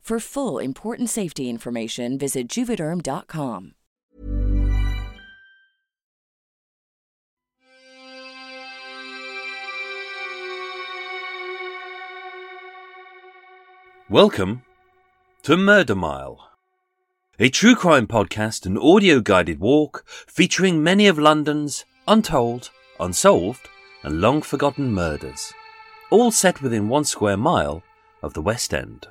For full important safety information, visit juvederm.com. Welcome to Murder Mile, a true crime podcast and audio guided walk featuring many of London's untold, unsolved, and long forgotten murders, all set within one square mile of the West End.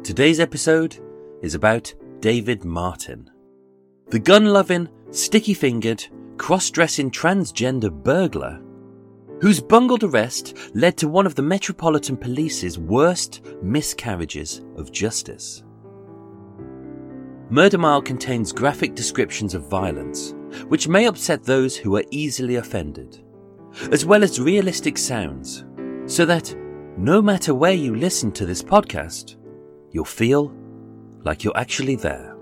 Today's episode is about David Martin, the gun loving, sticky fingered, cross dressing transgender burglar whose bungled arrest led to one of the Metropolitan Police's worst miscarriages of justice. Murder Mile contains graphic descriptions of violence, which may upset those who are easily offended, as well as realistic sounds, so that no matter where you listen to this podcast, you'll feel like you're actually there.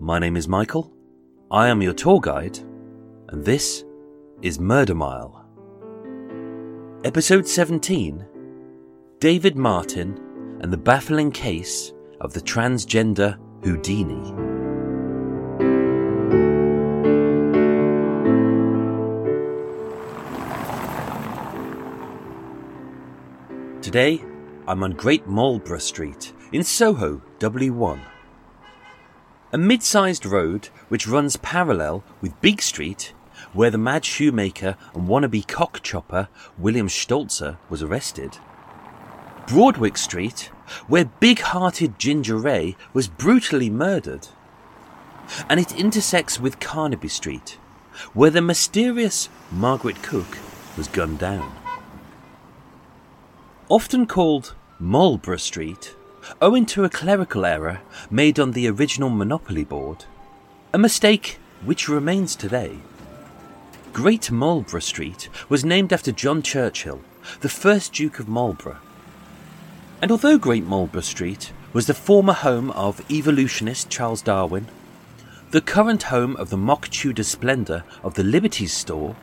My name is Michael, I am your tour guide, and this is Murder Mile. Episode 17 David Martin and the baffling case of the transgender Houdini. Today, I'm on Great Marlborough Street in Soho, W1. A mid sized road which runs parallel with Beak Street, where the mad shoemaker and wannabe cock chopper William Stolzer was arrested. Broadwick Street, where big hearted Ginger Ray was brutally murdered. And it intersects with Carnaby Street, where the mysterious Margaret Cook was gunned down. Often called Marlborough Street, owing to a clerical error made on the original Monopoly board, a mistake which remains today. Great Marlborough Street was named after John Churchill, the first Duke of Marlborough. And although Great Marlborough Street was the former home of evolutionist Charles Darwin, the current home of the mock Tudor splendour of the Liberties store,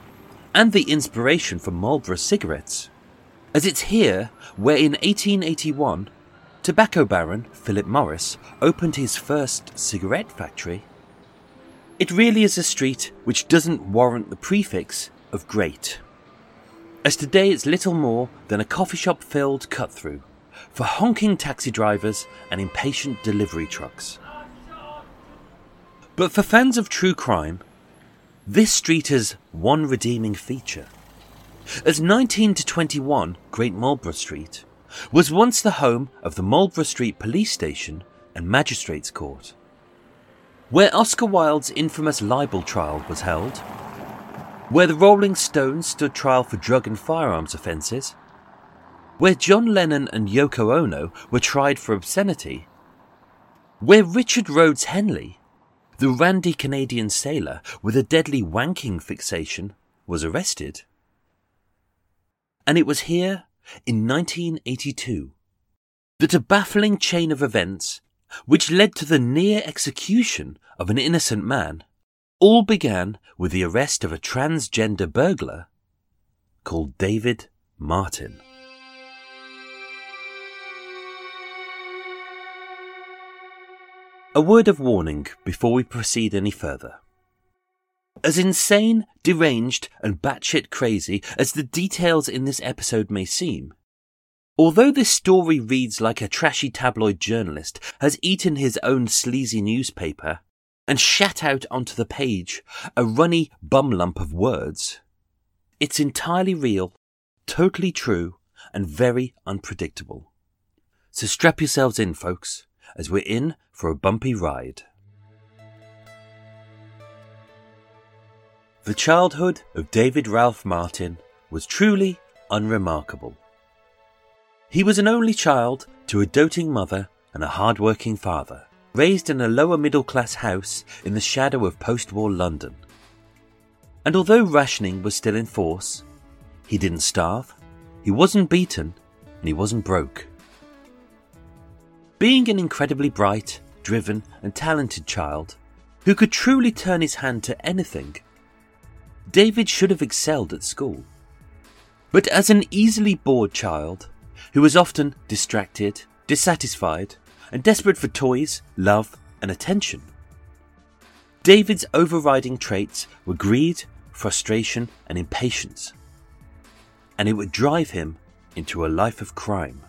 and the inspiration for Marlboro cigarettes, as it's here where in 1881 tobacco baron Philip Morris opened his first cigarette factory. It really is a street which doesn't warrant the prefix of great, as today it's little more than a coffee shop filled cut through for honking taxi drivers and impatient delivery trucks. But for fans of true crime, this street has one redeeming feature. As 19 to 21 Great Marlborough Street was once the home of the Marlborough Street Police Station and Magistrates Court, where Oscar Wilde's infamous libel trial was held, where the Rolling Stones stood trial for drug and firearms offences, where John Lennon and Yoko Ono were tried for obscenity, where Richard Rhodes Henley, the randy Canadian sailor with a deadly wanking fixation, was arrested And it was here, in 1982, that a baffling chain of events, which led to the near execution of an innocent man, all began with the arrest of a transgender burglar called David Martin. A word of warning before we proceed any further. As insane, deranged, and batshit crazy as the details in this episode may seem, although this story reads like a trashy tabloid journalist has eaten his own sleazy newspaper and shat out onto the page a runny bum lump of words, it's entirely real, totally true, and very unpredictable. So strap yourselves in, folks, as we're in for a bumpy ride. The childhood of David Ralph Martin was truly unremarkable. He was an only child to a doting mother and a hard-working father, raised in a lower middle class house in the shadow of post war London. And although rationing was still in force, he didn't starve, he wasn't beaten, and he wasn't broke. Being an incredibly bright, driven, and talented child, who could truly turn his hand to anything David should have excelled at school. But as an easily bored child, who was often distracted, dissatisfied, and desperate for toys, love, and attention, David's overriding traits were greed, frustration, and impatience. And it would drive him into a life of crime.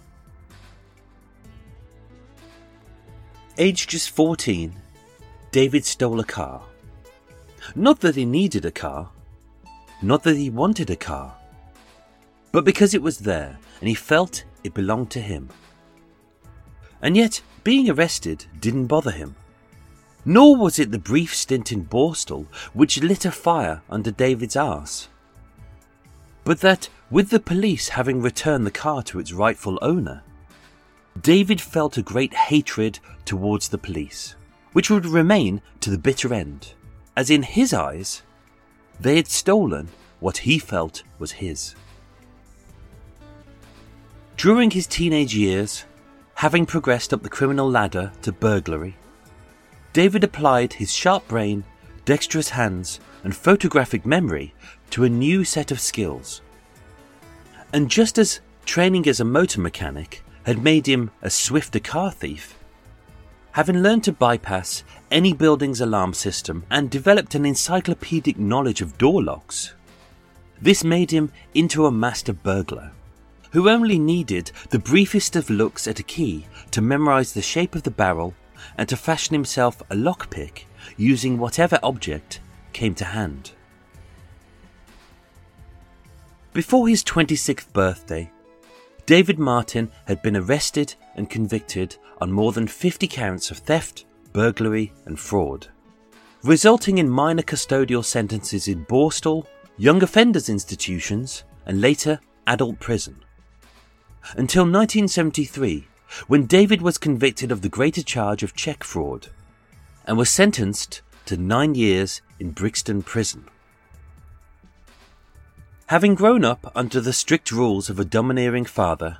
Aged just 14, David stole a car. Not that he needed a car, not that he wanted a car, but because it was there and he felt it belonged to him. And yet, being arrested didn't bother him. Nor was it the brief stint in Borstal which lit a fire under David's arse. But that, with the police having returned the car to its rightful owner, David felt a great hatred towards the police, which would remain to the bitter end, as in his eyes, they had stolen what he felt was his. During his teenage years, having progressed up the criminal ladder to burglary, David applied his sharp brain, dexterous hands, and photographic memory to a new set of skills. And just as training as a motor mechanic had made him a swifter car thief, having learned to bypass any building's alarm system and developed an encyclopedic knowledge of door locks. This made him into a master burglar, who only needed the briefest of looks at a key to memorize the shape of the barrel and to fashion himself a lockpick using whatever object came to hand. Before his 26th birthday, David Martin had been arrested and convicted on more than 50 counts of theft, burglary, and fraud, resulting in minor custodial sentences in Borstal, young offenders institutions, and later adult prison. Until 1973, when David was convicted of the greater charge of cheque fraud and was sentenced to nine years in Brixton Prison. Having grown up under the strict rules of a domineering father,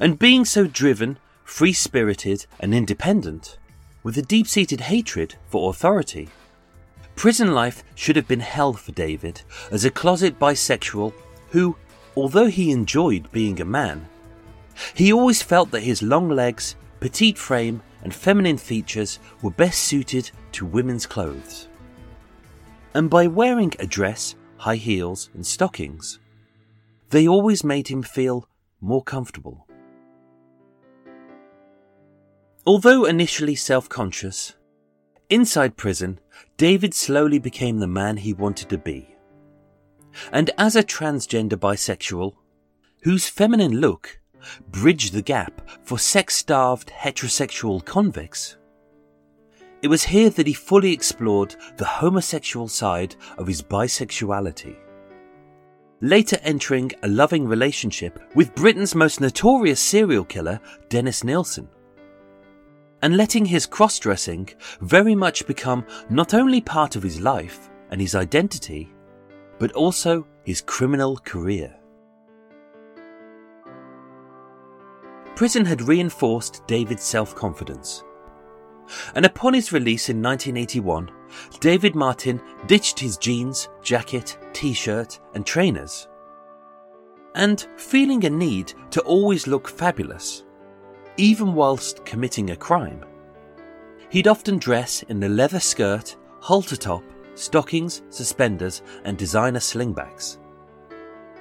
and being so driven, free spirited, and independent, with a deep seated hatred for authority, prison life should have been hell for David as a closet bisexual who, although he enjoyed being a man, he always felt that his long legs, petite frame, and feminine features were best suited to women's clothes. And by wearing a dress high heels, and stockings. They always made him feel more comfortable. Although initially self conscious, inside prison, David slowly became the man he wanted to be. And as a transgender bisexual, whose feminine look bridged the gap for sex starved heterosexual convicts, it was here that he fully explored the homosexual side of his bisexuality. Later entering a loving relationship with Britain's most notorious serial killer, Dennis Nilsen. And letting his cross dressing very much become not only part of his life and his identity, but also his criminal career. prison had reinforced David's self confidence. And upon his release in 1981, David Martin ditched his jeans, jacket, t shirt, and trainers. And feeling a need to always look fabulous, even whilst committing a crime, he'd often dress in a leather skirt, halter top, stockings, suspenders, and designer slingbacks.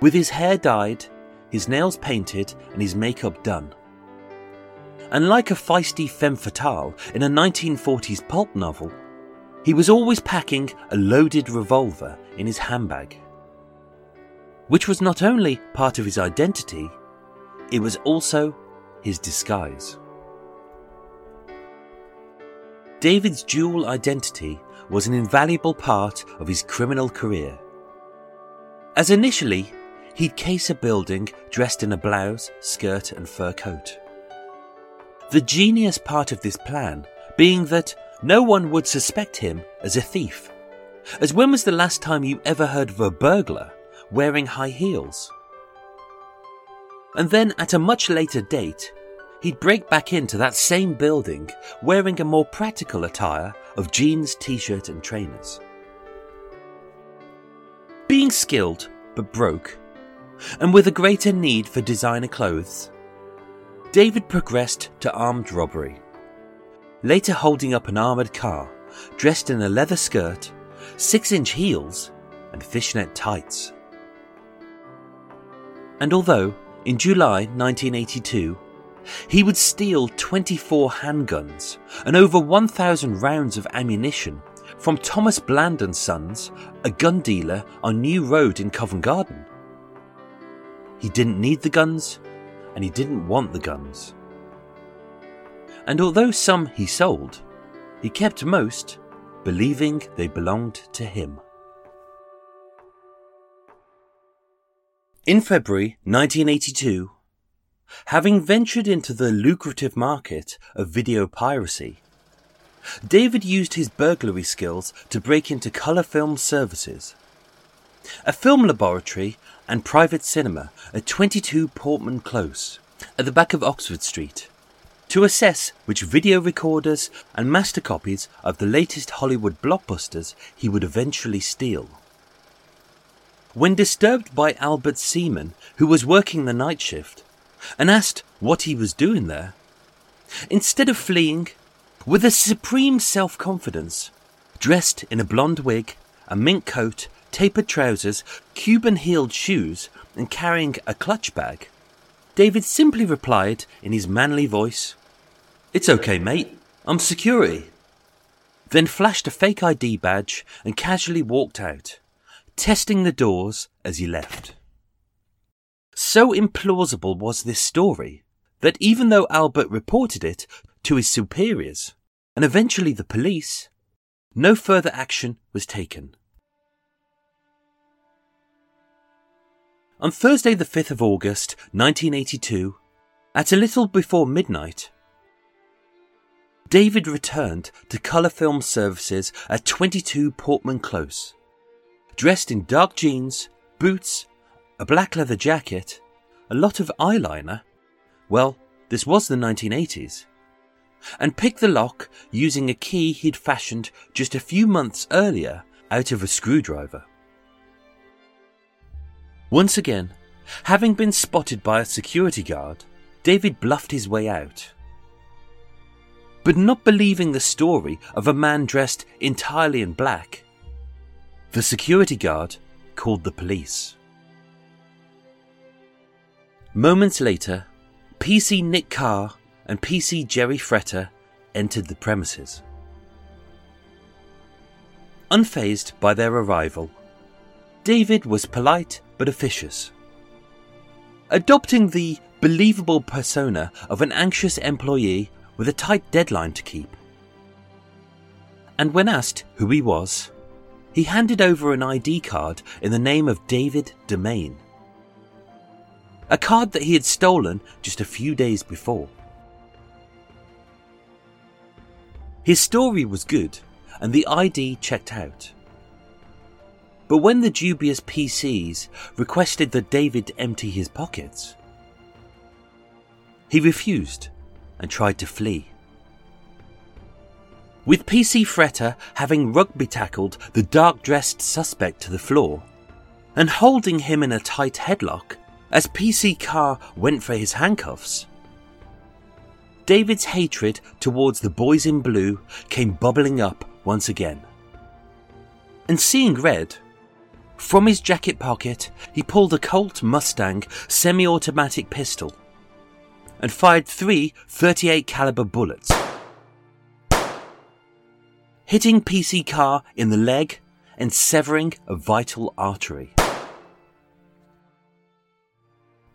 With his hair dyed, his nails painted, and his makeup done. And like a feisty femme fatale in a 1940s pulp novel, he was always packing a loaded revolver in his handbag. Which was not only part of his identity, it was also his disguise. David's dual identity was an invaluable part of his criminal career. As initially, he'd case a building dressed in a blouse, skirt, and fur coat. The genius part of this plan being that no one would suspect him as a thief. As when was the last time you ever heard of a burglar wearing high heels? And then at a much later date, he'd break back into that same building wearing a more practical attire of jeans, t shirt, and trainers. Being skilled but broke, and with a greater need for designer clothes, David progressed to armed robbery, later holding up an armoured car dressed in a leather skirt, 6 inch heels, and fishnet tights. And although, in July 1982, he would steal 24 handguns and over 1,000 rounds of ammunition from Thomas Bland and Sons, a gun dealer on New Road in Covent Garden. He didn't need the guns, and he didn't want the guns. And although some he sold, he kept most, believing they belonged to him. In February 1982, having ventured into the lucrative market of video piracy, David used his burglary skills to break into Colour Film Services, a film laboratory and private cinema at 22 Portman Close, at the back of Oxford Street, to assess which video recorders and master copies of the latest Hollywood blockbusters he would eventually steal. When disturbed by Albert Seaman, who was working the night shift, and asked what he was doing there, instead of fleeing, with a supreme self confidence, dressed in a blonde wig, a mink coat, tapered trousers, Cuban heeled shoes, and carrying a clutch bag, David simply replied in his manly voice, It's okay, mate. I'm security. Then flashed a fake ID badge and casually walked out, testing the doors as he left. So implausible was this story that even though Albert reported it to his superiors and eventually the police, no further action was taken. On Thursday, the 5th of August, 1982, at a little before midnight, David returned to Colour Film Services at 22 Portman Close, dressed in dark jeans, boots, a black leather jacket, a lot of eyeliner. Well, this was the 1980s. And picked the lock using a key he'd fashioned just a few months earlier out of a screwdriver. Once again, having been spotted by a security guard, David bluffed his way out. But not believing the story of a man dressed entirely in black, the security guard called the police. Moments later, PC Nick Carr and PC Jerry Fretter entered the premises. Unfazed by their arrival, David was polite but officious. Adopting the believable persona of an anxious employee with a tight deadline to keep. And when asked who he was, he handed over an ID card in the name of David Demain a card that he had stolen just a few days before. His story was good, and the ID checked out. But when the dubious PCs requested that David empty his pockets, he refused and tried to flee. With PC Fretter having rugby tackled the dark dressed suspect to the floor and holding him in a tight headlock as PC Carr went for his handcuffs, David's hatred towards the boys in blue came bubbling up once again. And seeing red, from his jacket pocket he pulled a Colt Mustang semi automatic pistol and fired three 38 caliber bullets hitting PC Carr in the leg and severing a vital artery.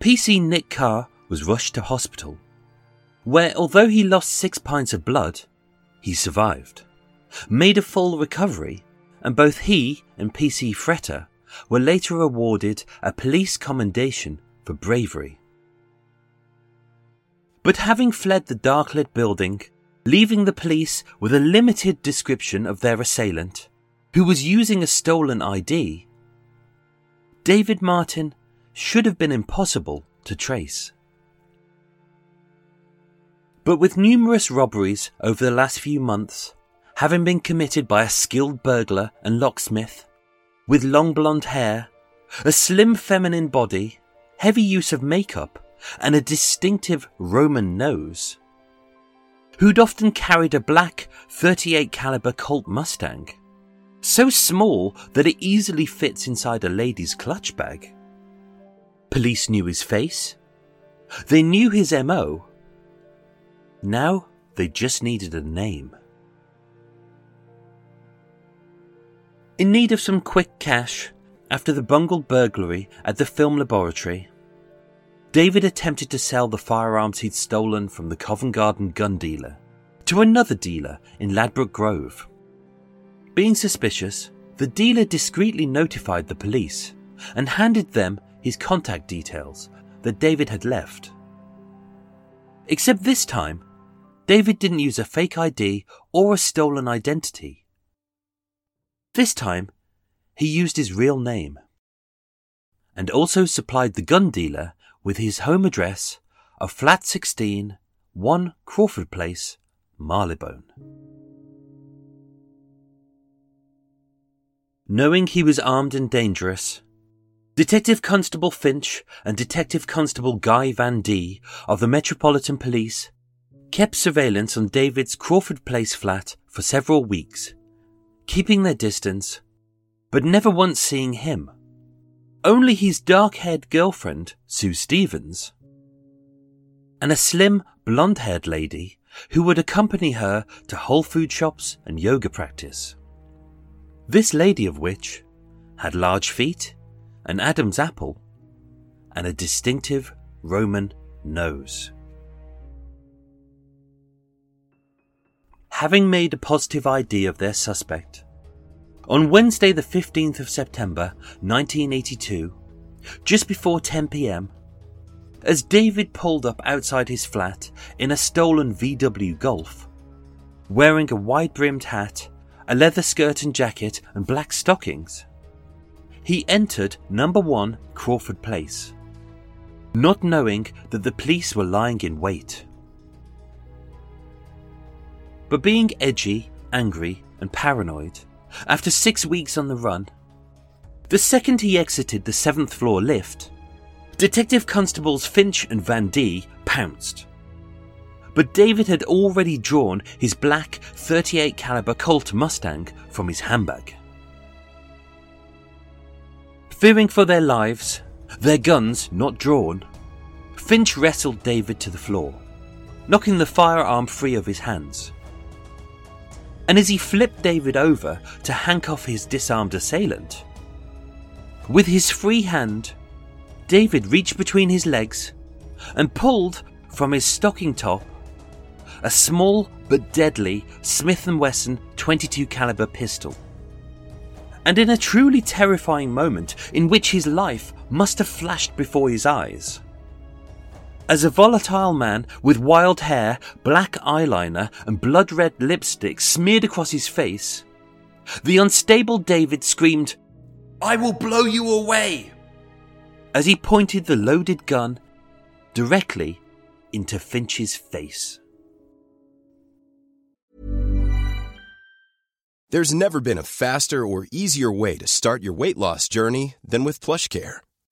PC Nick Carr was rushed to hospital, where although he lost six pints of blood, he survived, made a full recovery, and both he and PC Fretter were later awarded a police commendation for bravery. But having fled the dark lit building leaving the police with a limited description of their assailant, who was using a stolen ID, David Martin should have been impossible to trace. But with numerous robberies over the last few months, having been committed by a skilled burglar and locksmith, with long blonde hair, a slim feminine body, heavy use of makeup, and a distinctive Roman nose, who'd often carried a black 38 caliber Colt Mustang, so small that it easily fits inside a lady's clutch bag. Police knew his face. They knew his MO. Now they just needed a name. In need of some quick cash after the bungled burglary at the film laboratory, David attempted to sell the firearms he'd stolen from the Covent Garden gun dealer to another dealer in Ladbroke Grove. Being suspicious, the dealer discreetly notified the police and handed them his contact details that David had left. Except this time, David didn't use a fake ID or a stolen identity. This time, he used his real name and also supplied the gun dealer with his home address of Flat 16, 1 Crawford Place, Marylebone. Knowing he was armed and dangerous, Detective Constable Finch and Detective Constable Guy Van D of the Metropolitan Police kept surveillance on David's Crawford Place flat for several weeks, keeping their distance, but never once seeing him only his dark haired girlfriend, Sue Stevens, and a slim, blonde haired lady who would accompany her to whole food shops and yoga practice. This lady of which had large feet, an Adam's apple, and a distinctive Roman nose. Having made a positive ID of their suspect, on Wednesday, the 15th of September 1982, just before 10 pm, as David pulled up outside his flat in a stolen VW Golf, wearing a wide brimmed hat, a leather skirt and jacket, and black stockings, he entered number one Crawford Place, not knowing that the police were lying in wait. But being edgy, angry, and paranoid, after six weeks on the run. The second he exited the seventh floor lift, Detective Constables Finch and Van D pounced. But David had already drawn his black 38 caliber Colt Mustang from his handbag. Fearing for their lives, their guns not drawn, Finch wrestled David to the floor, knocking the firearm free of his hands and as he flipped David over to handcuff his disarmed assailant, with his free hand, David reached between his legs and pulled from his stocking top a small but deadly Smith & Wesson 22 caliber pistol. And in a truly terrifying moment in which his life must have flashed before his eyes, as a volatile man with wild hair, black eyeliner, and blood red lipstick smeared across his face, the unstable David screamed, I will blow you away! As he pointed the loaded gun directly into Finch's face. There's never been a faster or easier way to start your weight loss journey than with PlushCare.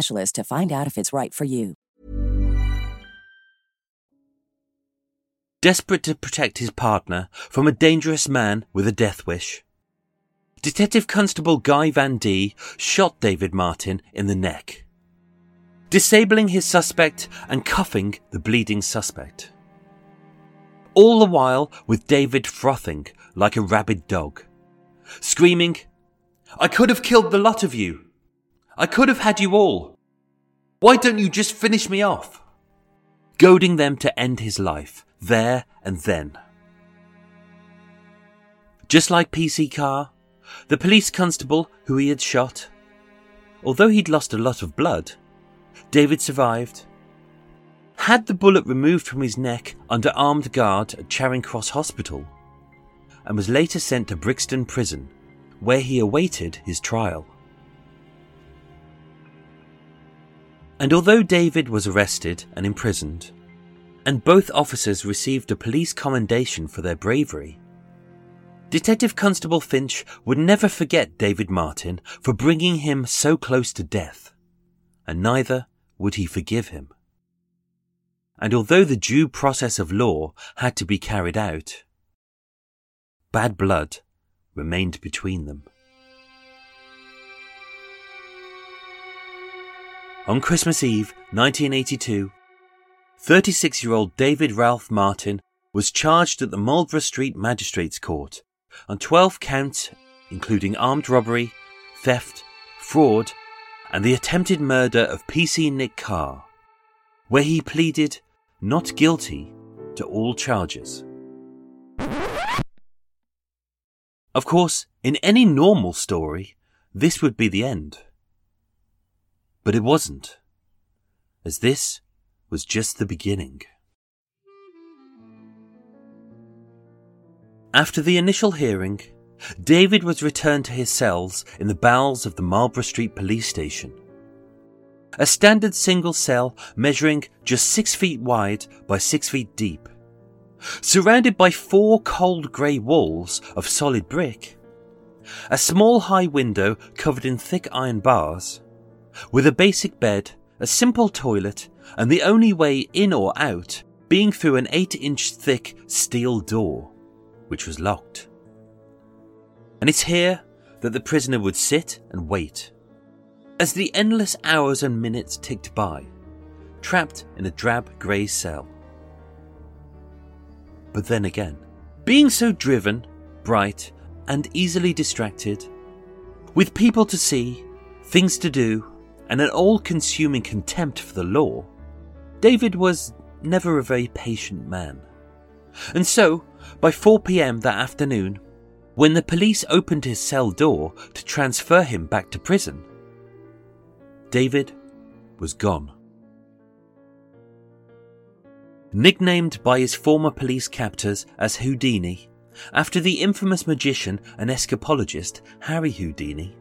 specialist to find out if it's right for you. Desperate to protect his partner from a dangerous man with a death wish, Detective Constable Guy Van D shot David Martin in the neck, disabling his suspect and cuffing the bleeding suspect. All the while with David frothing like a rabid dog, screaming, I could have killed the lot of you. I could have had you all. Why don't you just finish me off? Goading them to end his life, there and then. Just like PC Carr, the police constable who he had shot, although he'd lost a lot of blood, David survived. Had the bullet removed from his neck under armed guard at Charing Cross Hospital, and was later sent to Brixton Prison, where he awaited his trial. And although David was arrested and imprisoned, and both officers received a police commendation for their bravery, Detective Constable Finch would never forget David Martin for bringing him so close to death, and neither would he forgive him. And although the due process of law had to be carried out, bad blood remained between them. On Christmas Eve, 1982, 36 year old David Ralph Martin was charged at the Marlborough Street Magistrates Court on 12 counts, including armed robbery, theft, fraud, and the attempted murder of PC Nick Carr, where he pleaded not guilty to all charges. Of course, in any normal story, this would be the end. But it wasn't, as this was just the beginning. After the initial hearing, David was returned to his cells in the bowels of the Marlborough Street police station. A standard single cell measuring just six feet wide by six feet deep. Surrounded by four cold grey walls of solid brick. A small high window covered in thick iron bars. With a basic bed, a simple toilet, and the only way in or out being through an 8 inch thick steel door, which was locked. And it's here that the prisoner would sit and wait, as the endless hours and minutes ticked by, trapped in a drab grey cell. But then again, being so driven, bright, and easily distracted. With people to see, things to do, and an all consuming contempt for the law, David was never a very patient man. And so, by 4 pm that afternoon, when the police opened his cell door to transfer him back to prison, David was gone. Nicknamed by his former police captors as Houdini, after the infamous magician and escapologist Harry Houdini,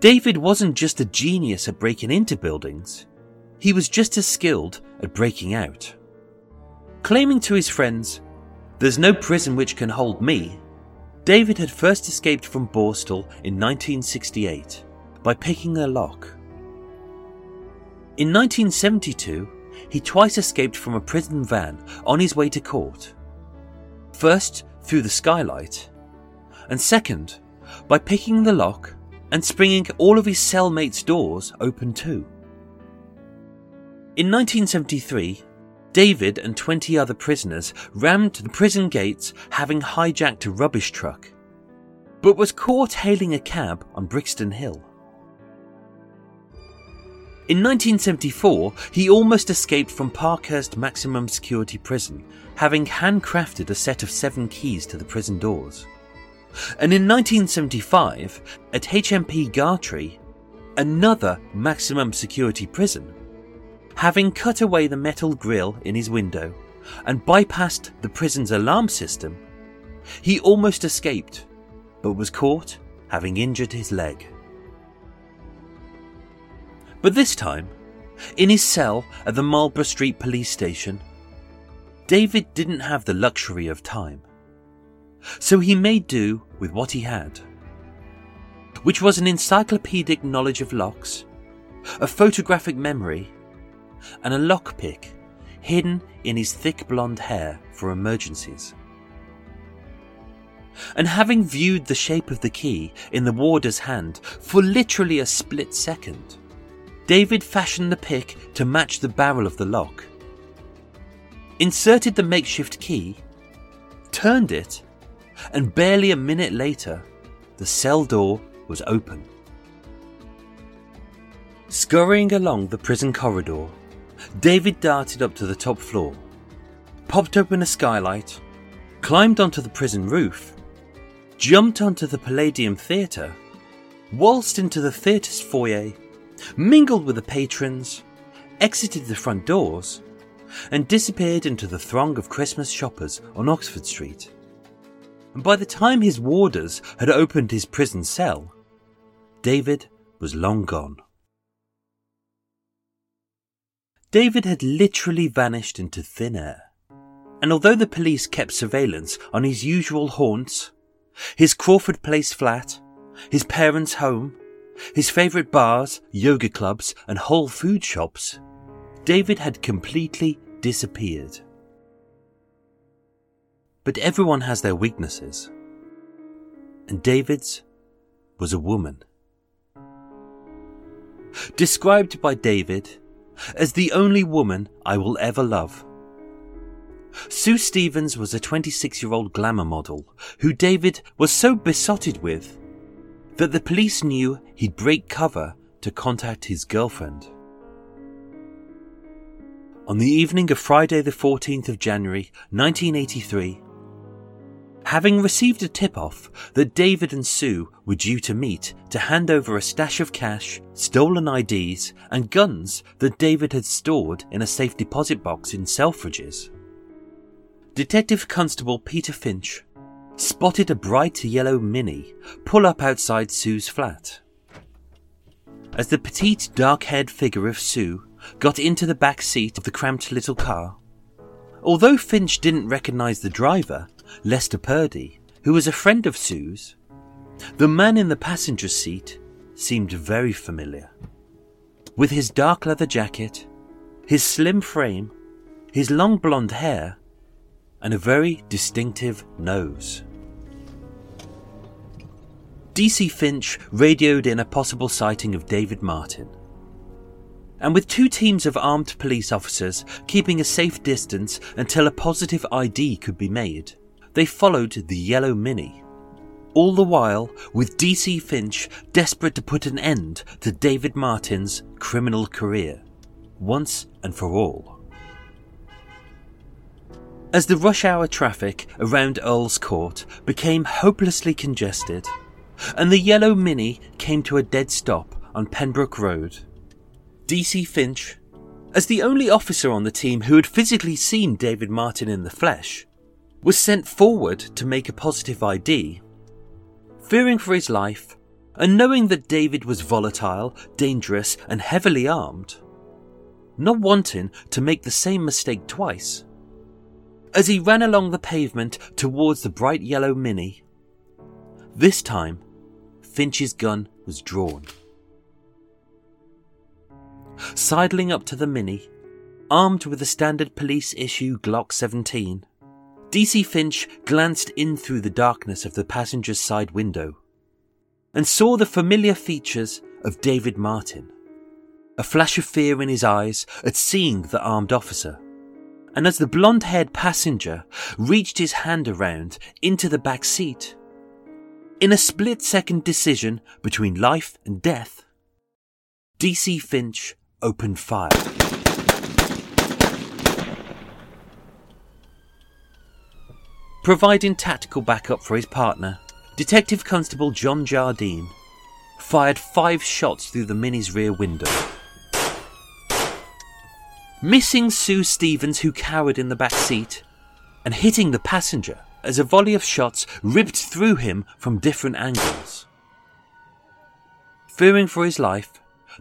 David wasn't just a genius at breaking into buildings, he was just as skilled at breaking out. Claiming to his friends, There's no prison which can hold me, David had first escaped from Borstal in 1968 by picking a lock. In 1972, he twice escaped from a prison van on his way to court. First, through the skylight, and second, by picking the lock and springing all of his cellmates' doors open too. In 1973, David and 20 other prisoners rammed the prison gates having hijacked a rubbish truck, but was caught hailing a cab on Brixton Hill. In 1974, he almost escaped from Parkhurst Maximum Security Prison, having handcrafted a set of seven keys to the prison doors. And in 1975, at HMP Gartree, another maximum security prison, having cut away the metal grille in his window and bypassed the prison's alarm system, he almost escaped, but was caught having injured his leg. But this time, in his cell at the Marlborough Street police station, David didn't have the luxury of time. So he made do with what he had, which was an encyclopedic knowledge of locks, a photographic memory, and a lockpick hidden in his thick blonde hair for emergencies. And having viewed the shape of the key in the warder's hand for literally a split second, David fashioned the pick to match the barrel of the lock, inserted the makeshift key, turned it, and barely a minute later, the cell door was open. Scurrying along the prison corridor, David darted up to the top floor, popped open a skylight, climbed onto the prison roof, jumped onto the Palladium Theatre, waltzed into the theatre's foyer, mingled with the patrons, exited the front doors, and disappeared into the throng of Christmas shoppers on Oxford Street. And by the time his warders had opened his prison cell, David was long gone. David had literally vanished into thin air. And although the police kept surveillance on his usual haunts, his Crawford Place flat, his parents' home, his favourite bars, yoga clubs, and whole food shops, David had completely disappeared. But everyone has their weaknesses. And David's was a woman. Described by David as the only woman I will ever love. Sue Stevens was a 26 year old glamour model who David was so besotted with that the police knew he'd break cover to contact his girlfriend. On the evening of Friday, the 14th of January 1983, having received a tip off that David and Sue were due to meet to hand over a stash of cash, stolen IDs, and guns that David had stored in a safe deposit box in Selfridges, Detective Constable Peter Finch spotted a bright yellow Mini pull up outside Sue's flat. As the petite, dark haired figure of Sue got into the back seat of the cramped little car, although Finch didn't recognize the driver, Lester Purdy, who was a friend of Sue's, the man in the passenger seat seemed very familiar. With his dark leather jacket, his slim frame, his long blonde hair, and a very distinctive nose. DC Finch radioed in a possible sighting of David Martin. And with two teams of armed police officers keeping a safe distance until a positive ID could be made, they followed the yellow Mini. All the while, with DC Finch desperate to put an end to David Martin's criminal career, once and for all. As the rush hour traffic around Earl's Court became hopelessly congested, and the yellow Mini came to a dead stop on Pembroke Road, DC Finch, as the only officer on the team who had physically seen David Martin in the flesh, was sent forward to make a positive ID. Fearing for his life, and knowing that David was volatile, dangerous, and heavily armed, not wanting to make the same mistake twice, as he ran along the pavement towards the bright yellow Mini. This time, Finch's gun was drawn. Sidling up to the Mini, armed with a standard police issue Glock 17, DC Finch glanced in through the darkness of the passenger's side window and saw the familiar features of David Martin. A flash of fear in his eyes at seeing the armed officer and as the blonde haired passenger reached his hand around into the back seat, in a split second decision between life and death, DC Finch opened fire. Providing tactical backup for his partner, Detective Constable John Jardine fired five shots through the Mini's rear window missing Sue Stevens, who cowered in the back seat, and hitting the passenger as a volley of shots ripped through him from different angles. Fearing for his life,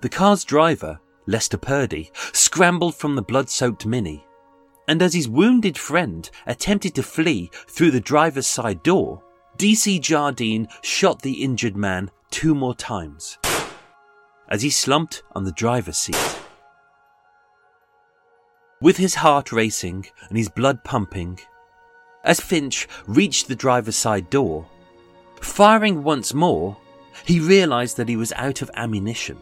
the car's driver, Lester Purdy, scrambled from the blood soaked Mini, and as his wounded friend attempted to flee through the driver's side door, DC Jardine shot the injured man two more times as he slumped on the driver's seat. With his heart racing and his blood pumping, as Finch reached the driver's side door, firing once more, he realized that he was out of ammunition.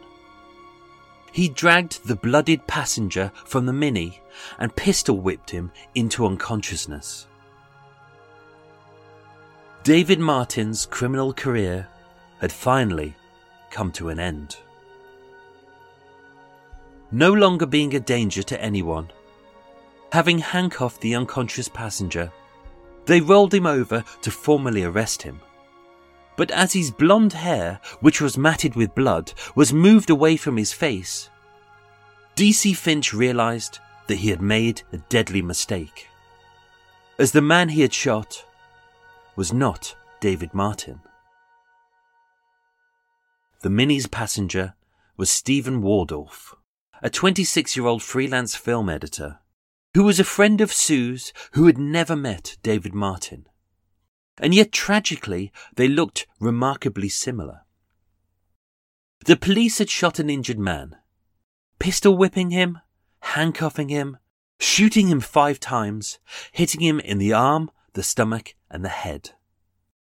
He dragged the blooded passenger from the Mini and pistol whipped him into unconsciousness. David Martin's criminal career had finally come to an end. No longer being a danger to anyone, Having handcuffed the unconscious passenger, they rolled him over to formally arrest him. But as his blonde hair, which was matted with blood, was moved away from his face, DC Finch realized that he had made a deadly mistake. As the man he had shot was not David Martin. The Mini's passenger was Stephen Waldorf, a 26 year old freelance film editor who was a friend of Sue's who had never met David Martin. And yet tragically, they looked remarkably similar. The police had shot an injured man, pistol whipping him, handcuffing him, shooting him five times, hitting him in the arm, the stomach, and the head,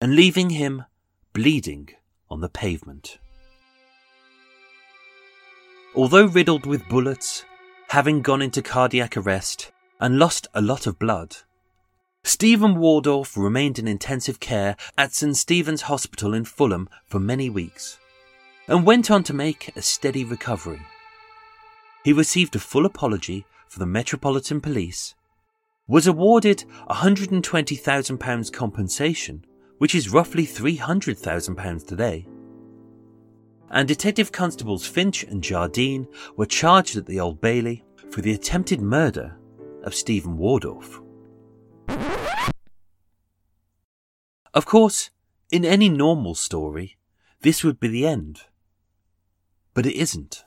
and leaving him bleeding on the pavement. Although riddled with bullets, having gone into cardiac arrest and lost a lot of blood. Stephen Waldorf remained in intensive care at St. Stephen's Hospital in Fulham for many weeks and went on to make a steady recovery. He received a full apology from the Metropolitan Police, was awarded £120,000 compensation, which is roughly £300,000 today, and Detective Constables Finch and Jardine were charged at the Old Bailey for the attempted murder of Stephen Waldorf. Of course, in any normal story, this would be the end. But it isn't.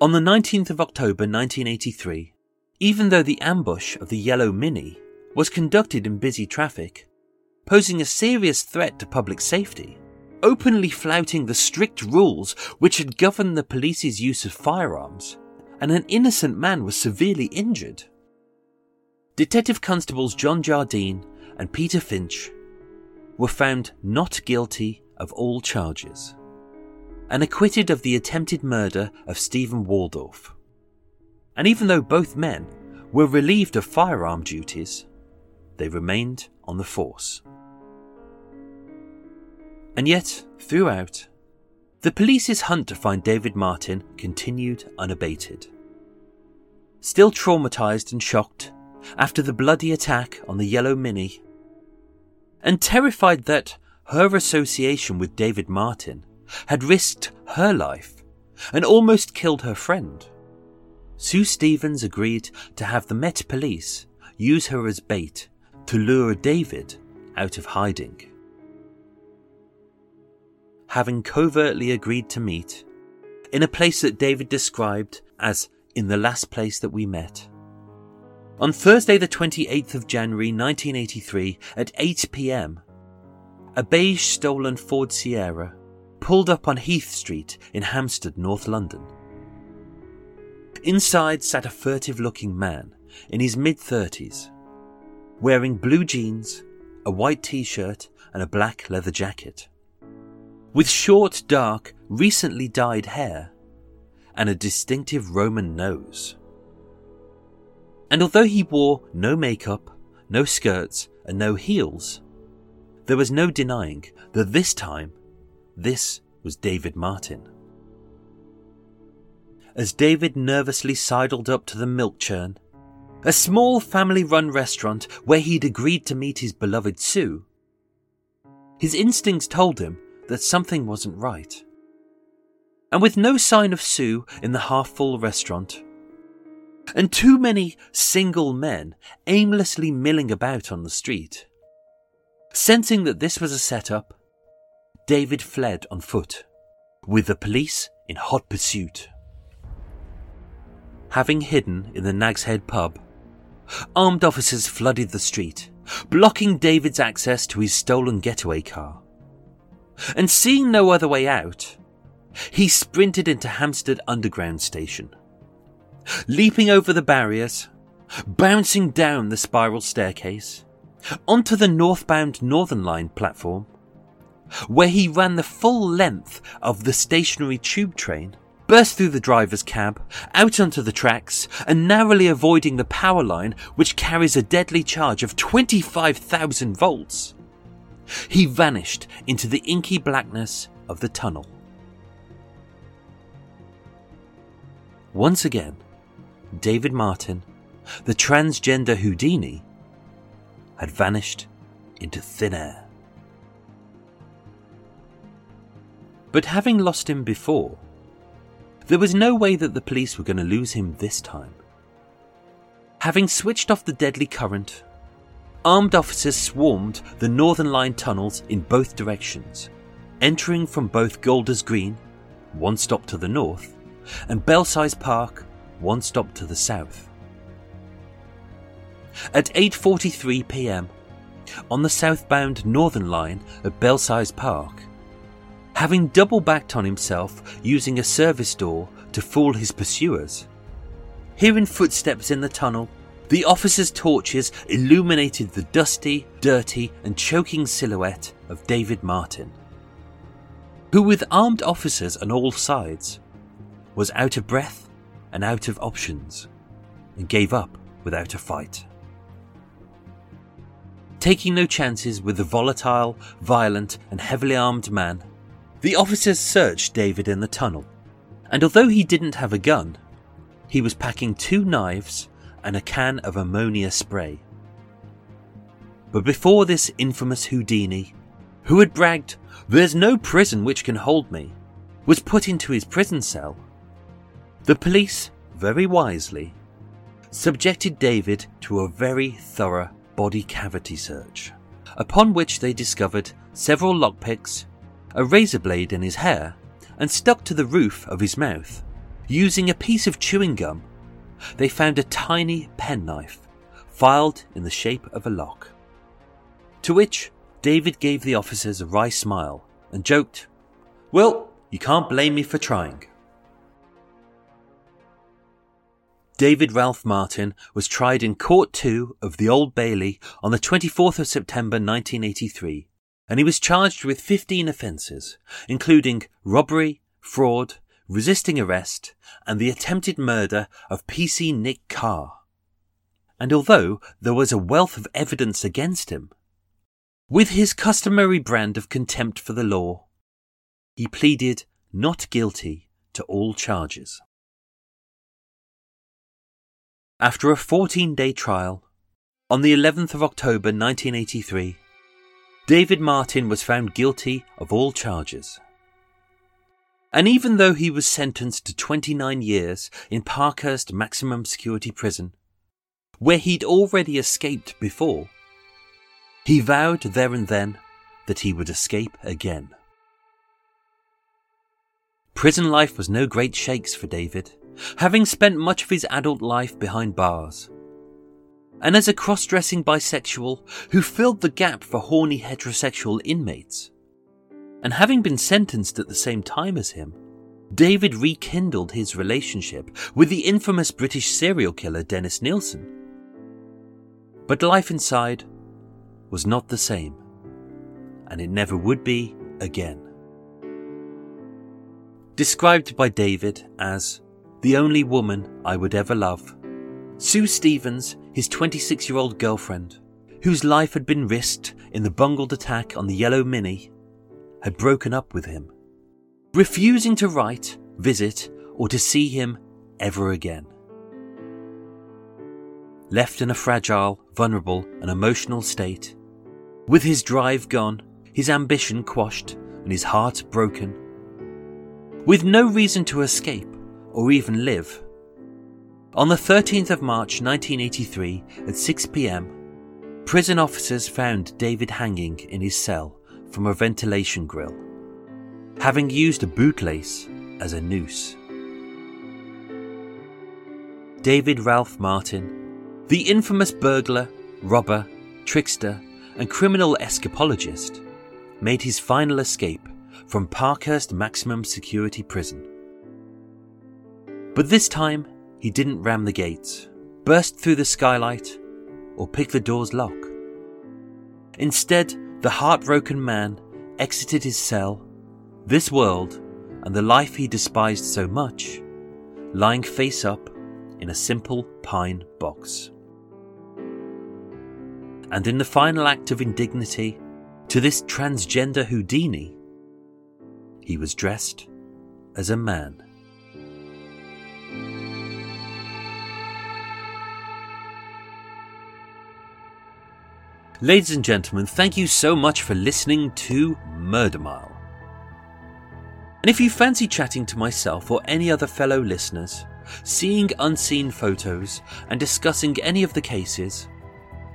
On the 19th of October 1983, even though the ambush of the yellow Mini was conducted in busy traffic, posing a serious threat to public safety, openly flouting the strict rules which had governed the police's use of firearms, and an innocent man was severely injured. Detective Constables John Jardine and Peter Finch were found not guilty of all charges and acquitted of the attempted murder of Stephen Waldorf. And even though both men were relieved of firearm duties, they remained on the force. And yet, throughout, the police's hunt to find David Martin continued unabated. Still traumatized and shocked after the bloody attack on the yellow Mini, and terrified that her association with David Martin had risked her life and almost killed her friend. Sue Stevens agreed to have the Met Police use her as bait to lure David out of hiding. Having covertly agreed to meet in a place that David described as in the last place that we met. On Thursday, the 28th of January 1983 at 8 pm, a beige stolen Ford Sierra pulled up on Heath Street in Hampstead, North London. Inside sat a furtive looking man in his mid 30s, wearing blue jeans, a white t shirt, and a black leather jacket. With short, dark, recently dyed hair and a distinctive Roman nose. And although he wore no makeup, no skirts, and no heels, there was no denying that this time, this was David Martin. As David nervously sidled up to the milk churn, a small family run restaurant where he'd agreed to meet his beloved Sue, his instincts told him that something wasn't right. And with no sign of Sue in the half full restaurant, and too many single men aimlessly milling about on the street, sensing that this was a setup, David fled on foot, with the police in hot pursuit. Having hidden in the Nag's Head pub, armed officers flooded the street, blocking David's access to his stolen getaway car. And seeing no other way out, he sprinted into Hampstead Underground Station. Leaping over the barriers, bouncing down the spiral staircase, onto the northbound Northern Line platform, where he ran the full length of the stationary tube train, burst through the driver's cab, out onto the tracks, and narrowly avoiding the power line which carries a deadly charge of 25,000 volts. He vanished into the inky blackness of the tunnel. Once again, David Martin, the transgender Houdini, had vanished into thin air. But having lost him before, there was no way that the police were going to lose him this time. Having switched off the deadly current, armed officers swarmed the Northern Line tunnels in both directions, entering from both Golders Green, one stop to the north, and Belsize Park, one stop to the south. At 8:43 p.m., on the southbound Northern Line at Belsize Park, having double backed on himself using a service door to fool his pursuers. Hearing footsteps in the tunnel, the officers' torches illuminated the dusty, dirty, and choking silhouette of David Martin, who, with armed officers on all sides, was out of breath and out of options, and gave up without a fight. Taking no chances with the volatile, violent, and heavily armed man, the officers searched David in the tunnel, and although he didn't have a gun, he was packing two knives and a can of ammonia spray. But before this infamous Houdini, who had bragged, There's no prison which can hold me, was put into his prison cell, the police, very wisely, subjected David to a very thorough body cavity search, upon which they discovered several lockpicks, a razor blade in his hair, and stuck to the roof of his mouth. Using a piece of chewing gum, they found a tiny penknife filed in the shape of a lock. To which David gave the officers a wry smile and joked, Well, you can't blame me for trying. David Ralph Martin was tried in Court 2 of the Old Bailey on the 24th of September 1983 and he was charged with 15 offences, including robbery, fraud, resisting arrest, and the attempted murder of PC Nick Carr. And although there was a wealth of evidence against him, With his customary brand of contempt for the law, he pleaded not guilty to all charges. After a 14 day trial, on the 11th of October 1983, David Martin was found guilty of all charges. And even though he was sentenced to 29 years in Parkhurst Maximum Security Prison, where he'd already escaped before, he vowed there and then that he would escape again. Prison life was no great shakes for David, having spent much of his adult life behind bars. And as a cross dressing bisexual who filled the gap for horny heterosexual inmates, and having been sentenced at the same time as him, David rekindled his relationship with the infamous British serial killer Dennis Nilsen. But life inside was not the same, and it never would be again. Described by David as the only woman I would ever love, Sue Stevens, his 26 year old girlfriend, whose life had been risked in the bungled attack on the Yellow Mini, had broken up with him, refusing to write, visit, or to see him ever again. Left in a fragile, vulnerable, and emotional state, with his drive gone, his ambition quashed, and his heart broken, with no reason to escape or even live. On the 13th of March 1983 at 6 pm, prison officers found David hanging in his cell from a ventilation grill, having used a bootlace as a noose. David Ralph Martin, the infamous burglar, robber, trickster, and criminal escapologist, made his final escape from Parkhurst Maximum Security Prison. But this time, he didn't ram the gates, burst through the skylight, or pick the door's lock. Instead, the heartbroken man exited his cell, this world, and the life he despised so much, lying face up in a simple pine box. And in the final act of indignity to this transgender Houdini, he was dressed as a man. Ladies and gentlemen, thank you so much for listening to Murder Mile. And if you fancy chatting to myself or any other fellow listeners, seeing unseen photos, and discussing any of the cases,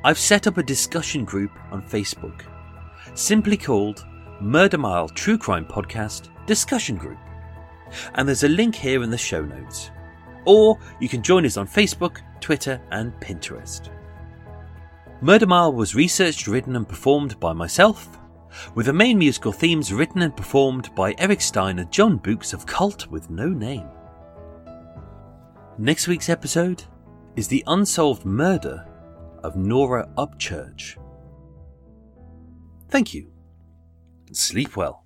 I've set up a discussion group on Facebook, simply called Murder Mile True Crime Podcast Discussion Group. And there's a link here in the show notes. Or you can join us on Facebook, Twitter, and Pinterest. Murder Mile was researched, written, and performed by myself, with the main musical themes written and performed by Erik Stein and Jon Boux of Cult with No Name. Next week's episode is the unsolved murder of Nora Upchurch. Thank you, and sleep well.